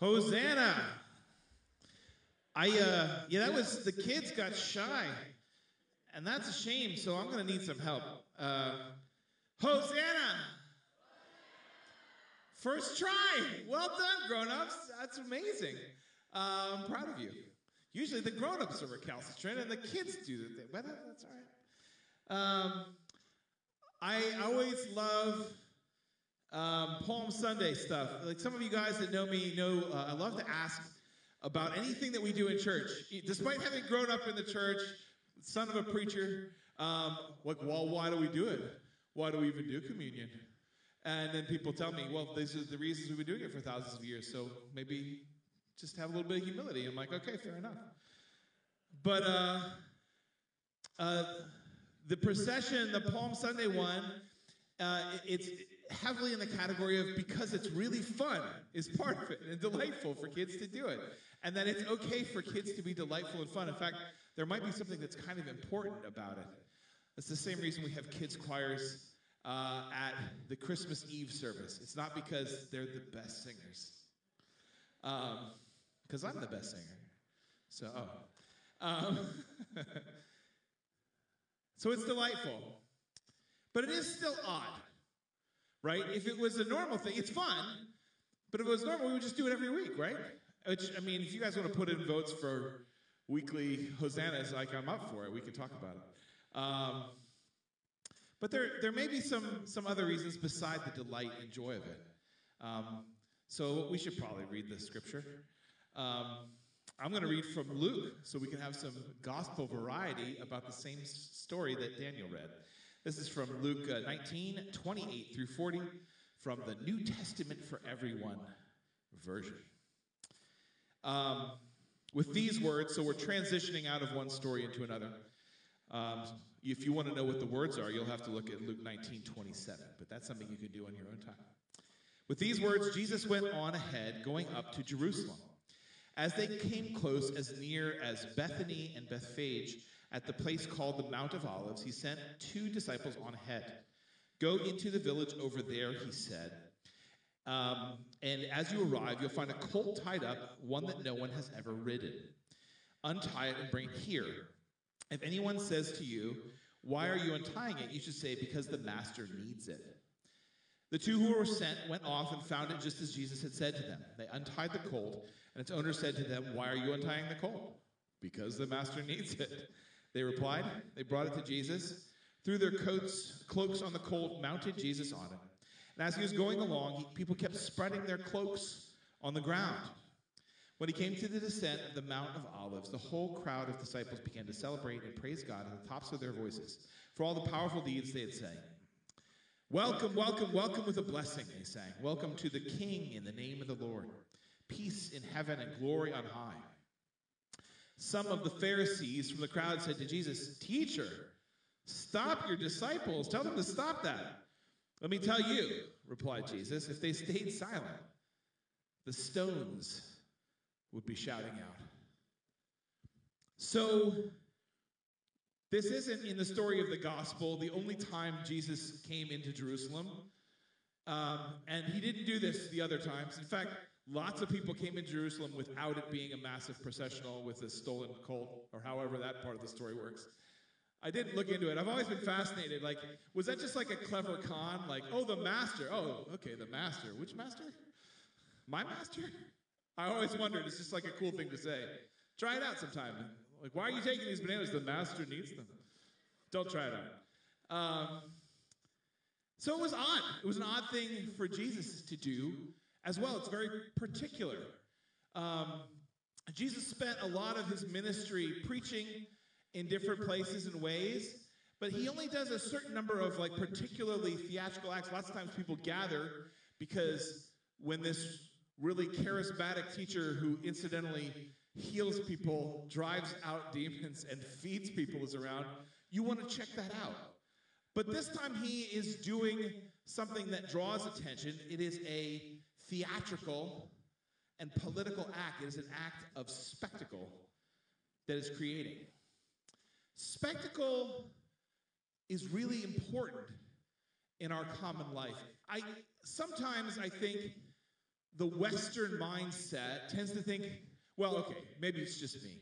Hosanna. I uh yeah, that was the kids got shy. And that's a shame, so I'm gonna need some help. Uh Hosanna. First try. Well done, grown-ups. That's amazing. Uh, I'm proud of you. Usually the grown-ups are recalcitrant and the kids do the thing, but that's all right. Um, I always love um, Palm Sunday stuff. Like some of you guys that know me know, uh, I love to ask about anything that we do in church. Despite having grown up in the church, son of a preacher, um, like, well, why do we do it? Why do we even do communion? And then people tell me, well, these are the reasons we've been doing it for thousands of years, so maybe just have a little bit of humility. I'm like, okay, fair enough. But uh, uh, the procession, the Palm Sunday one, uh, it's heavily in the category of because it's really fun is part of it and delightful for kids to do it. And that it's okay for kids to be delightful and fun. In fact, there might be something that's kind of important about it. It's the same reason we have kids' choirs uh, at the Christmas Eve service. It's not because they're the best singers, because um, I'm the best singer. So, oh. Um, so it's delightful. But it is still odd, right? If it was a normal thing, it's fun. But if it was normal, we would just do it every week, right? Which, I mean, if you guys want to put in votes for weekly hosannas, like I'm up for it, we can talk about it. Um, but there, there may be some, some other reasons beside the delight and joy of it. Um, so we should probably read the scripture. Um, I'm going to read from Luke so we can have some gospel variety about the same story that Daniel read. This is from Luke uh, 19, 28 through 40, from the New Testament for Everyone version. Um, with these words, so we're transitioning out of one story into another. Um, if you want to know what the words are, you'll have to look at Luke 19, 27, but that's something you can do on your own time. With these words, Jesus went on ahead, going up to Jerusalem. As they came close, as near as Bethany and Bethphage, at the place called the Mount of Olives, he sent two disciples on ahead. Go into the village over there, he said. Um, and as you arrive, you'll find a colt tied up, one that no one has ever ridden. Untie it and bring it here. If anyone says to you, Why are you untying it? you should say, Because the master needs it. The two who were sent went off and found it just as Jesus had said to them. They untied the colt, and its owner said to them, Why are you untying the colt? Because the master needs it. They replied, They brought it to Jesus, threw their coats, cloaks on the colt, mounted Jesus on it. And as he was going along, he, people kept spreading their cloaks on the ground. When he came to the descent of the Mount of Olives, the whole crowd of disciples began to celebrate and praise God at the tops of their voices for all the powerful deeds they had sang. Welcome, welcome, welcome with a blessing, they sang. Welcome to the King in the name of the Lord. Peace in heaven and glory on high. Some of the Pharisees from the crowd said to Jesus, Teacher, stop your disciples. Tell them to stop that. Let me tell you, replied Jesus, if they stayed silent, the stones would be shouting out. So, this isn't in the story of the gospel the only time Jesus came into Jerusalem. Um, and he didn't do this the other times. In fact, lots of people came into Jerusalem without it being a massive processional with a stolen colt, or however that part of the story works. I didn't look into it. I've always been fascinated. Like, was that just like a clever con? Like, oh, the master. Oh, okay, the master. Which master? My master? I always wondered. It's just like a cool thing to say. Try it out sometime. Like, why are you taking these bananas? The master needs them. Don't try it out. Um, so it was odd. It was an odd thing for Jesus to do as well. It's very particular. Um, Jesus spent a lot of his ministry preaching in different places and ways, but he only does a certain number of like particularly theatrical acts. Lots of times people gather because when this really charismatic teacher who incidentally heals people, drives out demons, and feeds people is around, you want to check that out. But this time he is doing something that draws attention. It is a theatrical and political act. It is an act of spectacle that is creating. Spectacle is really important in our common life. I sometimes I think the Western mindset tends to think, well, okay, maybe it's just me.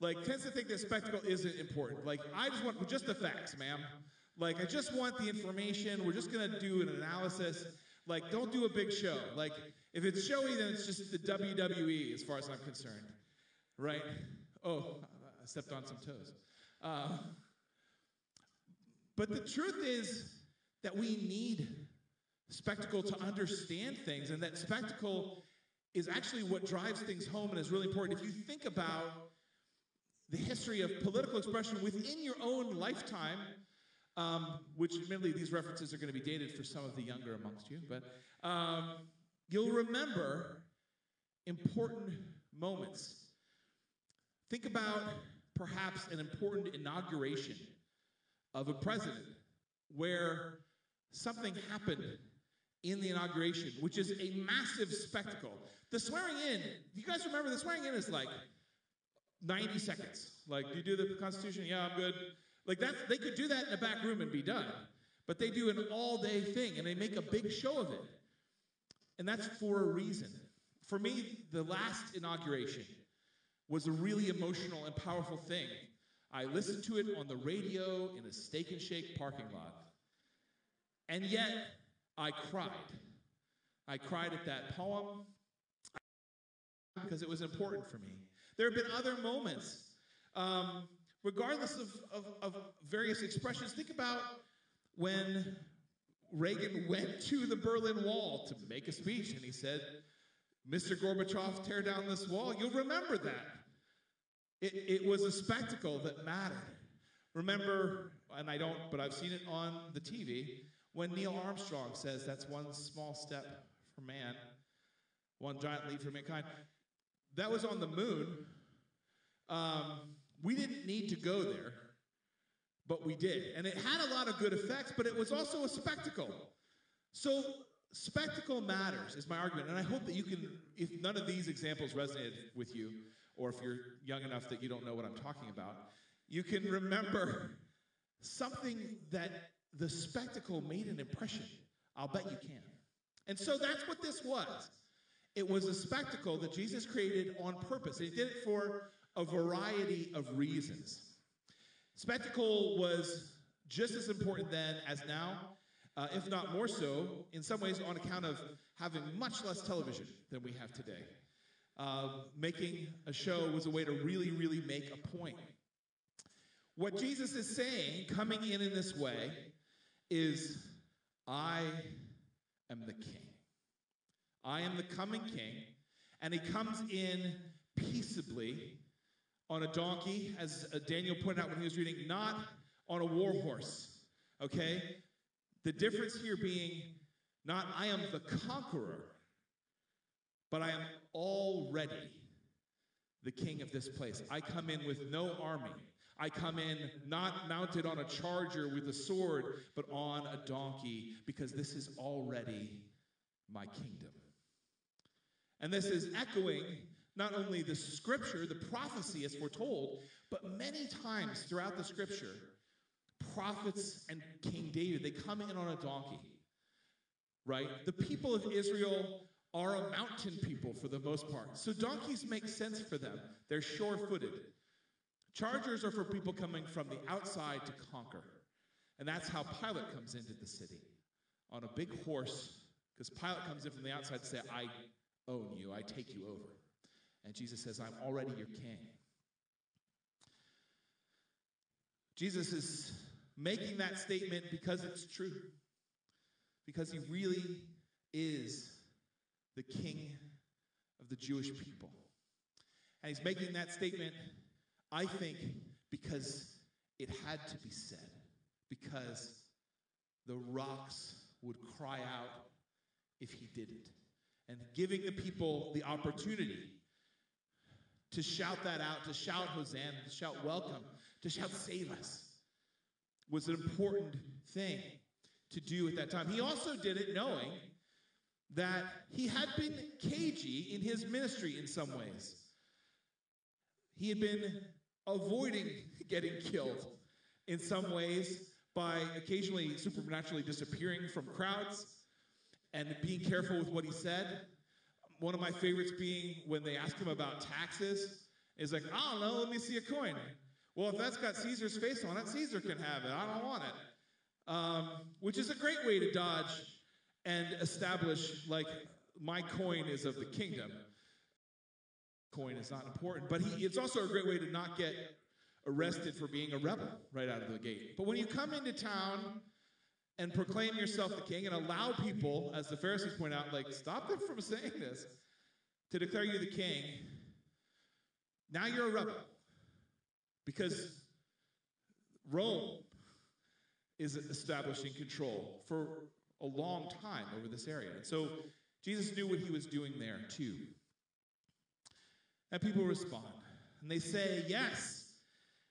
Like, tends to think that spectacle isn't important. Like, I just want just the facts, ma'am. Like, I just want the information. We're just gonna do an analysis. Like, don't do a big show. Like, if it's showy, then it's just the WWE, as far as I'm concerned, right? Oh, I stepped on some toes. Uh, but the truth is that we need spectacle to understand things, and that spectacle is actually what drives things home and is really important. If you think about the history of political expression within your own lifetime, um, which admittedly these references are going to be dated for some of the younger amongst you, but um, you'll remember important moments. Think about perhaps an important inauguration of a president where something happened in the inauguration, which is a massive spectacle. The swearing in, you guys remember the swearing in is like 90 seconds. Like, do you do the Constitution? Yeah, I'm good. Like that, they could do that in a back room and be done. But they do an all-day thing and they make a big show of it. And that's for a reason. For me, the last inauguration was a really emotional and powerful thing. I listened to it on the radio in a steak and shake parking lot. And yet, I cried. I cried at that poem because it was important for me. There have been other moments, um, regardless of, of, of various expressions. Think about when Reagan went to the Berlin Wall to make a speech and he said, Mr. Gorbachev, tear down this wall. You'll remember that. It, it was a spectacle that mattered. Remember, and I don't, but I've seen it on the TV, when Neil Armstrong says that's one small step for man, one giant leap for mankind. That was on the moon. Um, we didn't need to go there, but we did. And it had a lot of good effects, but it was also a spectacle. So, spectacle matters, is my argument. And I hope that you can, if none of these examples resonated with you, or if you're young enough that you don't know what I'm talking about, you can remember something that the spectacle made an impression. I'll bet you can. And so that's what this was. It was a spectacle that Jesus created on purpose. He did it for a variety of reasons. Spectacle was just as important then as now, uh, if not more so, in some ways on account of having much less television than we have today. Uh, making a show was a way to really, really make a point. What Jesus is saying, coming in in this way, is I am the king. I am the coming king. And he comes in peaceably on a donkey, as uh, Daniel pointed out when he was reading, not on a war horse. Okay? The difference here being not I am the conqueror, but I am already the king of this place. I come in with no army. I come in not mounted on a charger with a sword, but on a donkey, because this is already my kingdom. And this is echoing not only the scripture, the prophecy is foretold, but many times throughout the scripture, prophets and King David, they come in on a donkey, right? The people of Israel are a mountain people for the most part. So donkeys make sense for them. They're sure footed. Chargers are for people coming from the outside to conquer. And that's how Pilate comes into the city on a big horse, because Pilate comes in from the outside to say, I own you, I take you over. And Jesus says, I'm already your king. Jesus is making that statement because it's true, because he really is the king of the Jewish people. And he's making that statement, I think, because it had to be said, because the rocks would cry out if he didn't. And giving the people the opportunity to shout that out, to shout Hosanna, to shout welcome, to shout save us, was an important thing to do at that time. He also did it knowing that he had been cagey in his ministry in some ways. He had been avoiding getting killed in some ways by occasionally supernaturally disappearing from crowds and being careful with what he said. One of my favorites being when they ask him about taxes, is like, I don't know, let me see a coin. Well, if that's got Caesar's face on it, Caesar can have it. I don't want it. Um, which is a great way to dodge and establish, like, my coin is of the kingdom. Coin is not important, but he, it's also a great way to not get arrested for being a rebel right out of the gate. But when you come into town and proclaim yourself the king and allow people, as the Pharisees point out, like, stop them from saying this, to declare you the king, now you're a rebel. Because Rome is establishing control for a long time over this area. And so Jesus knew what he was doing there too. And people respond. And they say, Yes,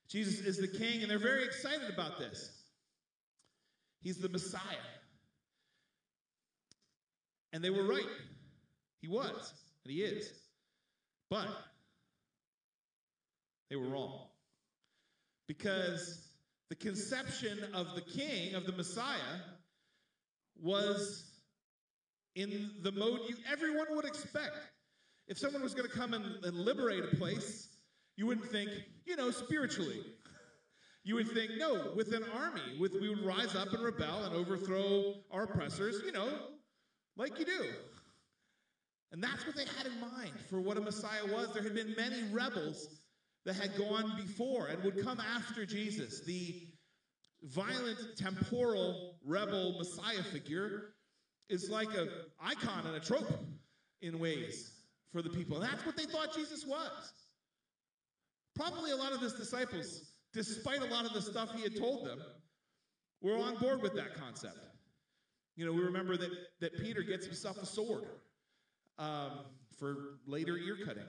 Jesus is the king. And they're very excited about this. He's the Messiah. And they were right. He was, and he is. But they were wrong. Because the conception of the king, of the Messiah, was in the mode you, everyone would expect. If someone was going to come and, and liberate a place, you wouldn't think, you know, spiritually. You would think, no, with an army, with we would rise up and rebel and overthrow our oppressors, you know, like you do. And that's what they had in mind for what a Messiah was. There had been many rebels that had gone before and would come after Jesus, the violent, temporal, rebel Messiah figure is like an icon and a trope in ways for the people. And that's what they thought Jesus was. Probably a lot of his disciples, despite a lot of the stuff he had told them, were on board with that concept. You know, we remember that, that Peter gets himself a sword um, for later ear cutting.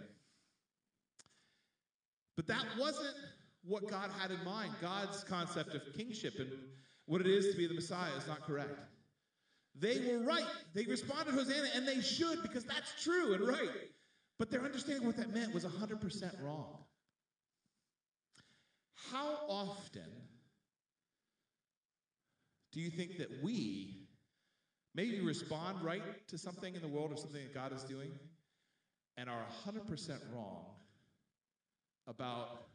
But that wasn't what God had in mind. God's concept of kingship and what it is to be the Messiah is not correct. They were right. They responded Hosanna, and they should because that's true and right. But their understanding of what that meant was 100% wrong. How often do you think that we maybe respond right to something in the world or something that God is doing and are 100% wrong about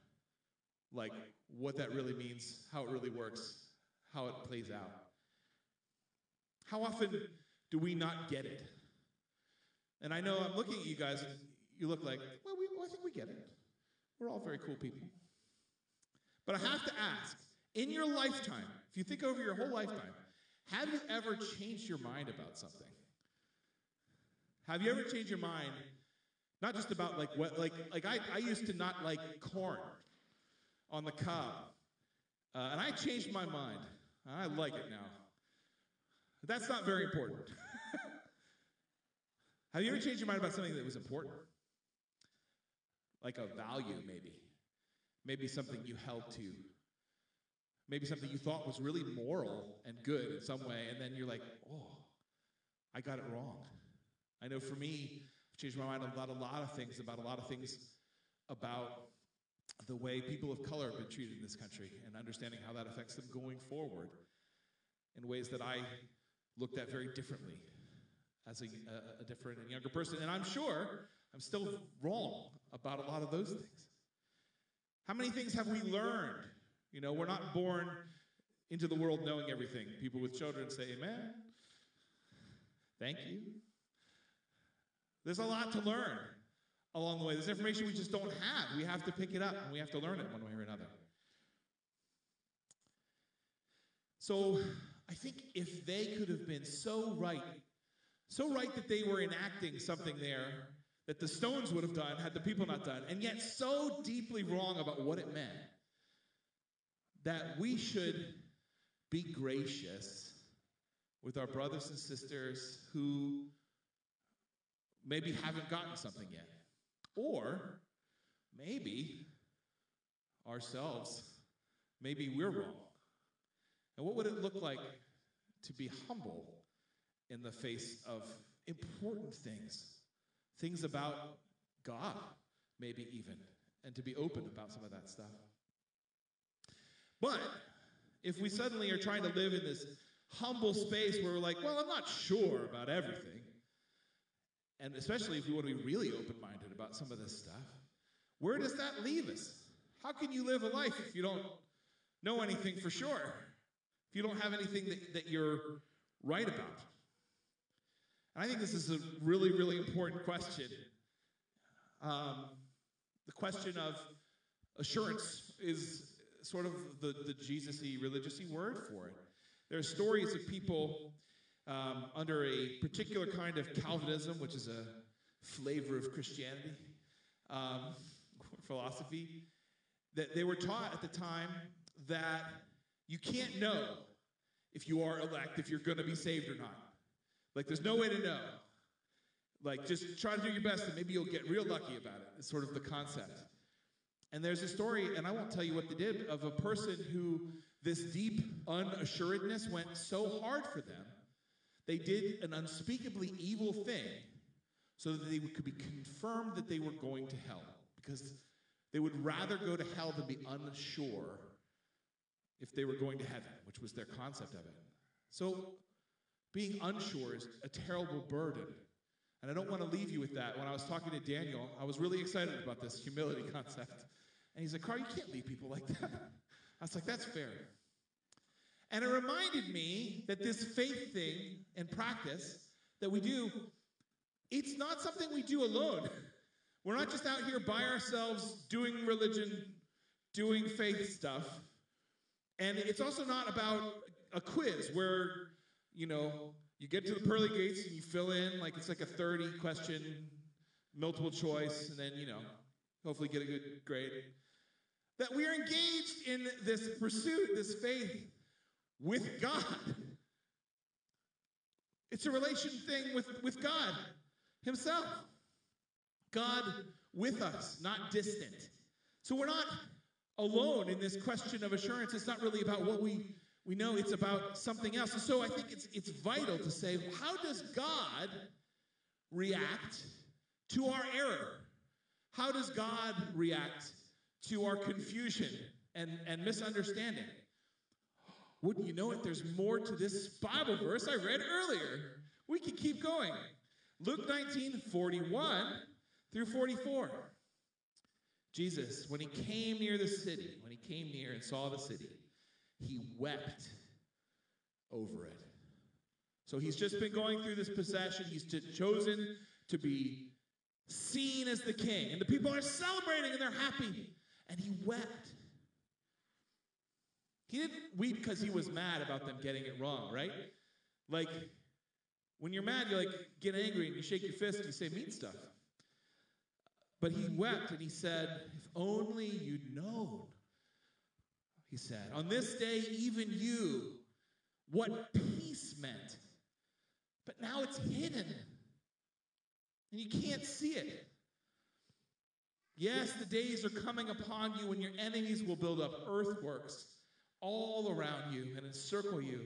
like what that really means, how it really works, how it plays out. How often do we not get it? And I know I'm looking at you guys, and you look like, well, we, well, I think we get it. We're all very cool people. But I have to ask, in your lifetime, if you think over your whole lifetime, have you ever changed your mind about something? Have you ever changed your mind not just about like what, like, like I, I used to not like corn on the cob. Uh, and I changed my mind. I like it now. That's not very important. Have you ever changed your mind about something that was important? Like a value, maybe. Maybe something you held to. Maybe something you thought was really moral and good in some way, and then you're like, oh, I got it wrong. I know for me, I've changed my mind about a lot of things, about a lot of things about the way people of color have been treated in this country and understanding how that affects them going forward in ways that I looked at very differently as a, a, a different and younger person. And I'm sure I'm still wrong about a lot of those things. How many things have we learned? You know, we're not born into the world knowing everything. People with children say, Amen. Thank you. There's a lot to learn along the way. There's information we just don't have. We have to pick it up and we have to learn it one way or another. So I think if they could have been so right, so right that they were enacting something there that the Stones would have done had the people not done, and yet so deeply wrong about what it meant, that we should be gracious with our brothers and sisters who maybe haven't gotten something yet. Or maybe ourselves, maybe we're wrong. And what would it look like to be humble in the face of important things? Things about God, maybe even, and to be open about some of that stuff. But if we suddenly are trying to live in this humble space where we're like, well, I'm not sure about everything, and especially if we want to be really open minded about some of this stuff, where does that leave us? How can you live a life if you don't know anything for sure? If you don't have anything that, that you're right about? And I think this is a really, really important question. Um, the question of assurance is sort of the, the Jesus y, religious word for it. There are stories of people um, under a particular kind of Calvinism, which is a flavor of Christianity, um, philosophy, that they were taught at the time that you can't know if you are elect, if you're going to be saved or not. Like, there's no way to know. Like, just try to do your best and maybe you'll get real lucky about it. It's sort of the concept. And there's a story, and I won't tell you what they did, of a person who this deep unassuredness went so hard for them, they did an unspeakably evil thing so that they could be confirmed that they were going to hell. Because they would rather go to hell than be unsure if they were going to heaven, which was their concept of it. So being unsure is a terrible burden. And I don't want to leave you with that. When I was talking to Daniel, I was really excited about this humility concept. And he's like, Carl, you can't leave people like that. I was like, that's fair. And it reminded me that this faith thing and practice that we do, it's not something we do alone. We're not just out here by ourselves doing religion, doing faith stuff. And it's also not about a quiz where, you know, you get to the pearly gates and you fill in like it's like a 30 question multiple choice and then, you know, hopefully get a good grade. That we are engaged in this pursuit, this faith with God. It's a relation thing with, with God Himself. God with us, not distant. So we're not alone in this question of assurance. It's not really about what we, we know, it's about something else. And so I think it's, it's vital to say how does God react to our error? How does God react to our confusion and, and misunderstanding? Wouldn't you know it? There's more to this Bible verse I read earlier. We can keep going. Luke 19, 41 through 44. Jesus, when he came near the city, when he came near and saw the city, he wept over it. So he's just been going through this possession. He's chosen to be seen as the king. And the people are celebrating and they're happy. And he wept. He didn't weep because he was mad about them getting it wrong, right? Like, when you're mad, you like get angry and you shake your fist and you say mean stuff. But he wept and he said, If only you'd known. He said, On this day, even you, what peace meant. But now it's hidden. And you can't see it. Yes, the days are coming upon you when your enemies will build up earthworks all around you and encircle you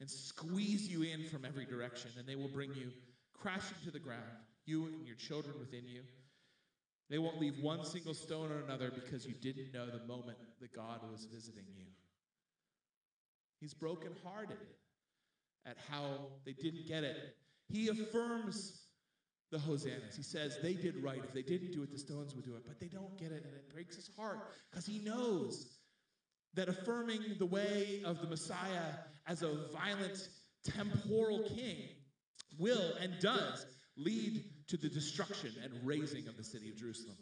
and squeeze you in from every direction, and they will bring you crashing to the ground, you and your children within you. They won't leave one single stone or another because you didn't know the moment that God was visiting you. He's brokenhearted at how they didn't get it. He affirms the hosannas. He says they did right. If they didn't do it, the stones would do it. But they don't get it, and it breaks his heart because he knows that affirming the way of the Messiah as a violent temporal king will and does lead to the destruction and razing of the city of Jerusalem.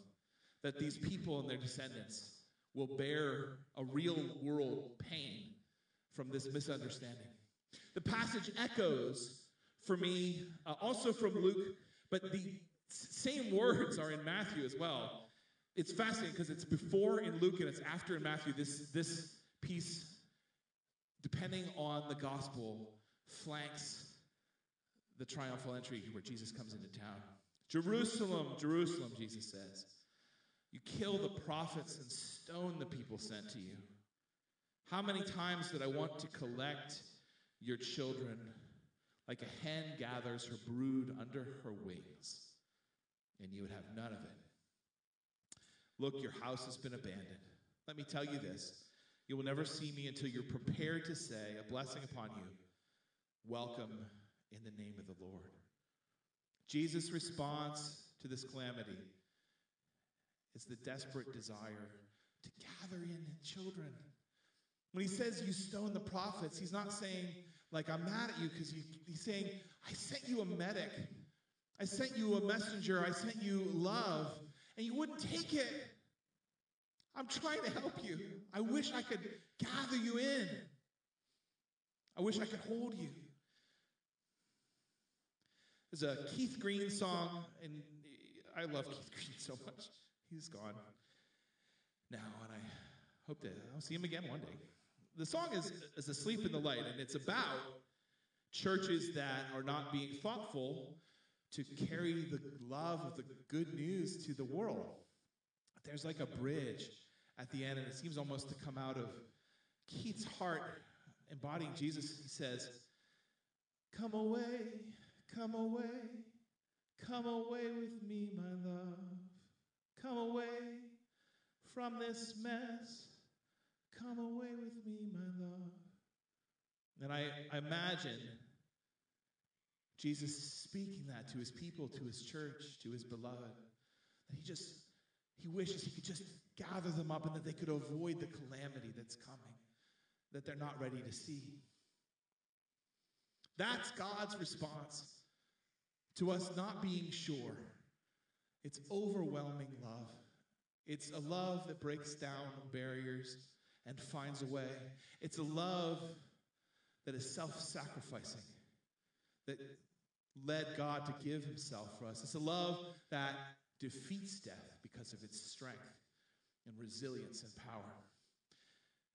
That these people and their descendants will bear a real world pain from this misunderstanding. The passage echoes for me uh, also from Luke, but the same words are in Matthew as well. It's fascinating because it's before in Luke and it's after in Matthew. This, this piece, depending on the gospel, flanks the triumphal entry where Jesus comes into town. Jerusalem, Jerusalem, Jesus says, you kill the prophets and stone the people sent to you. How many times did I want to collect your children like a hen gathers her brood under her wings, and you would have none of it? Look, your house has been abandoned. Let me tell you this you will never see me until you're prepared to say, a blessing upon you, welcome in the name of the Lord. Jesus' response to this calamity is the desperate desire to gather in children. When he says you stone the prophets, he's not saying, like, I'm mad at you because he's saying, I sent you a medic. I sent you a messenger. I sent you love, and you wouldn't take it. I'm trying to help you. I wish I could gather you in. I wish I could hold you. There's a Keith Green song, and I love Keith Green so much. He's gone now, and I hope that I'll see him again one day. The song is, is Asleep in the Light, and it's about churches that are not being thoughtful to carry the love of the good news to the world. There's like a bridge at the end, and it seems almost to come out of Keith's heart, embodying Jesus. He says, Come away, come away, come away with me, my love. Come away from this mess. Come away with me, my love. And I, I imagine Jesus speaking that to his people, to his church, to his beloved. That he just, he wishes he could just gather them up and that they could avoid the calamity that's coming, that they're not ready to see. That's God's response to us not being sure. It's overwhelming love. It's a love that breaks down barriers and finds a way. It's a love that is self sacrificing, that led God to give himself for us. It's a love that defeats death because of its strength and resilience and power.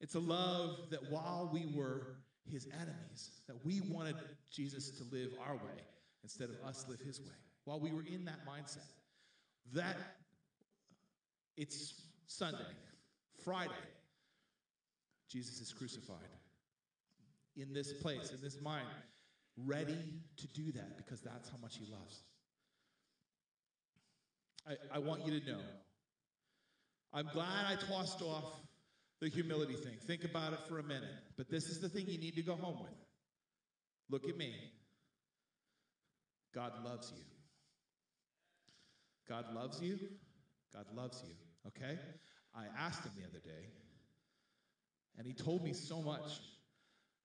It's a love that while we were his enemies, that we wanted Jesus to live our way instead of us live his way. While we were in that mindset, that it's Sunday, Friday, Jesus is crucified in this place, in this mind, ready to do that because that's how much he loves. I, I want you to know. I'm glad I tossed off the humility thing. Think about it for a minute. But this is the thing you need to go home with. Look at me. God loves you. God loves you. God loves you. Okay? I asked him the other day, and he told me so much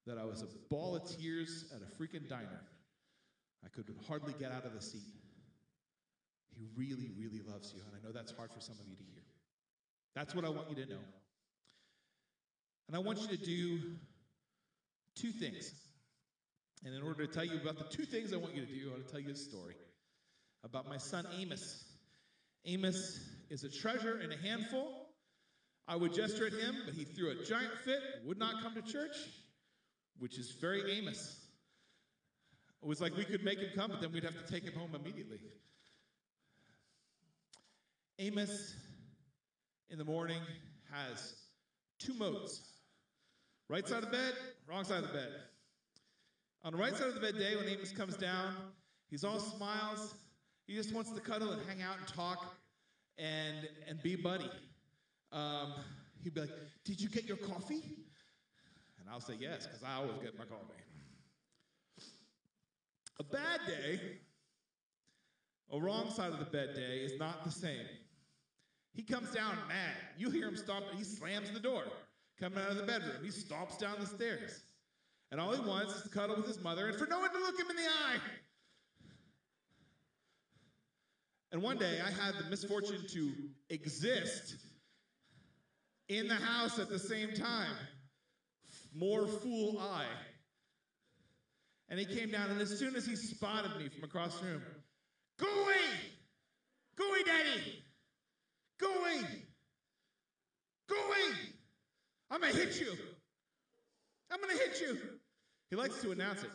that I was a ball of tears at a freaking diner. I could hardly get out of the seat. He really, really loves you, and I know that's hard for some of you to hear. That's what I want you to know. And I want you to do two things. And in order to tell you about the two things I want you to do, I want to tell you a story about my son Amos. Amos is a treasure in a handful. I would gesture at him, but he threw a giant fit, would not come to church, which is very Amos. It was like we could make him come, but then we'd have to take him home immediately. Amos in the morning has two modes right side of the bed, wrong side of the bed. On the right side of the bed day, when Amos comes down, he's all smiles. He just wants to cuddle and hang out and talk and, and be buddy. Um, he'd be like, Did you get your coffee? And I'll say yes, because I always get my coffee. A bad day, a wrong side of the bed day, is not the same. He comes down mad. You hear him stomp, he slams the door. Coming out of the bedroom, he stomps down the stairs. And all he wants is to cuddle with his mother and for no one to look him in the eye. And one day I had the misfortune to exist in the house at the same time. More fool I. And he came down, and as soon as he spotted me from across the room, go away! Go away, daddy! Go away! Go away! I'm gonna hit you! I'm gonna hit you! He likes to announce it.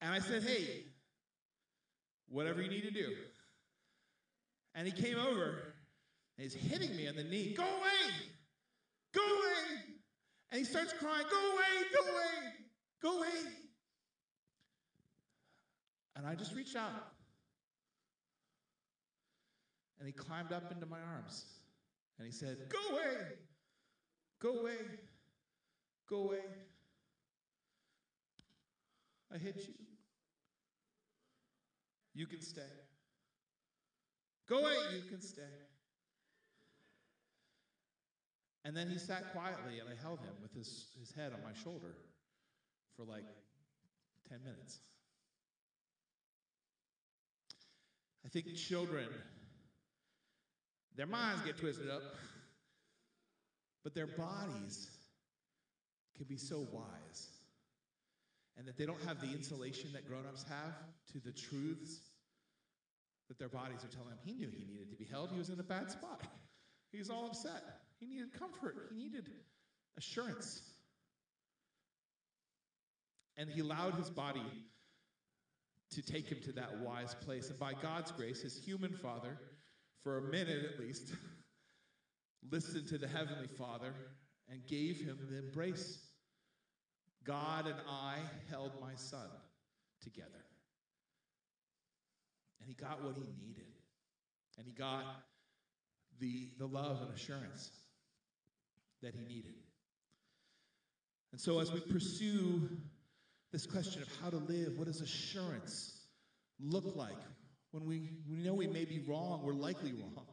And I said, hey, whatever you need to do. And he came over and he's hitting me on the knee. Go away! Go away! And he starts crying, Go away! Go away! Go away! And I just reached out. And he climbed up into my arms. And he said, Go away! Go away! Go away! I hit you. You can stay. Go away, you can stay. And then he sat quietly, and I held him with his, his head on my shoulder for like 10 minutes. I think children, their minds get twisted up, but their bodies can be so wise. And that they don't have the insulation that grown ups have to the truths that their bodies are telling them. He knew he needed to be held, he was in a bad spot. He was all upset. He needed comfort, he needed assurance. And he allowed his body to take him to that wise place. And by God's grace, his human father, for a minute at least, listened to the heavenly father and gave him the embrace. God and I held my son together. And he got what he needed. And he got the, the love and assurance that he needed. And so, as we pursue this question of how to live, what does assurance look like when we, we know we may be wrong, we're likely wrong?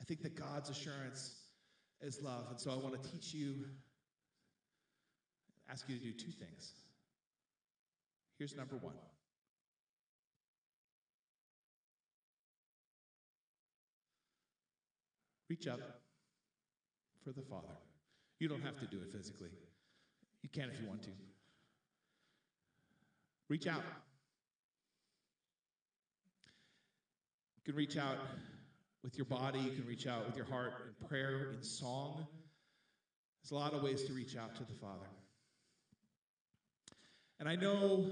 I think that God's assurance is love. And so, I want to teach you, ask you to do two things. Here's number one. Reach up for the Father. You don't have to do it physically. You can if you want to. Reach out. You can reach out with your body, you can reach out with your heart in prayer, in song. There's a lot of ways to reach out to the Father. And I know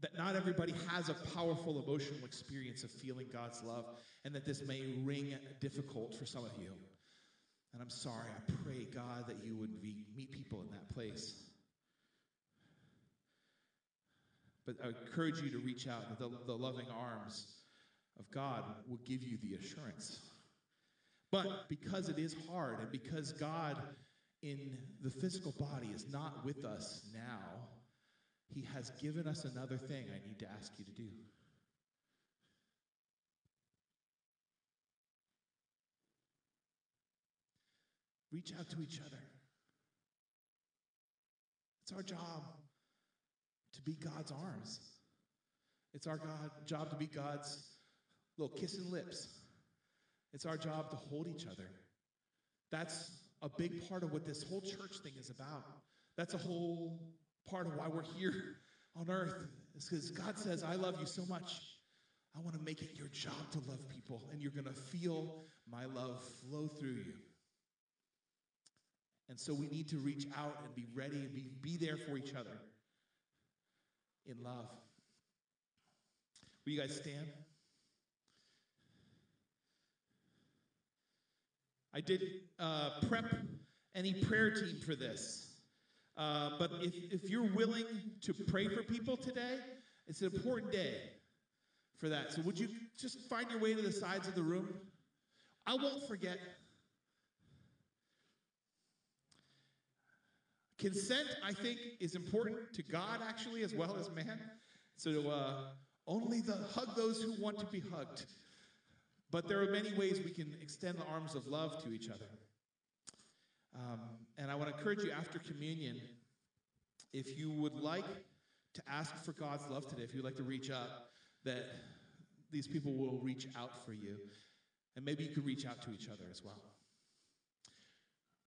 that not everybody has a powerful emotional experience of feeling God's love, and that this may ring difficult for some of you. And I'm sorry. I pray, God, that you would be, meet people in that place. But I encourage you to reach out. The, the loving arms of God will give you the assurance. But because it is hard, and because God in the physical body is not with us now, He has given us another thing I need to ask you to do. Reach out to each other. It's our job to be God's arms. It's our God, job to be God's little kissing lips. It's our job to hold each other. That's a big part of what this whole church thing is about. That's a whole part of why we're here on earth. Is because God says, I love you so much. I want to make it your job to love people, and you're going to feel my love flow through you. And so we need to reach out and be ready and be, be there for each other in love. Will you guys stand? I did uh, prep any prayer team for this. Uh, but if, if you're willing to pray for people today, it's an important day for that. So would you just find your way to the sides of the room? I won't forget. Consent, I think, is important to God actually as well as man. So uh, only the hug those who want to be hugged. But there are many ways we can extend the arms of love to each other. Um, and I want to encourage you after communion, if you would like to ask for God's love today, if you'd like to reach up, that these people will reach out for you. And maybe you could reach out to each other as well.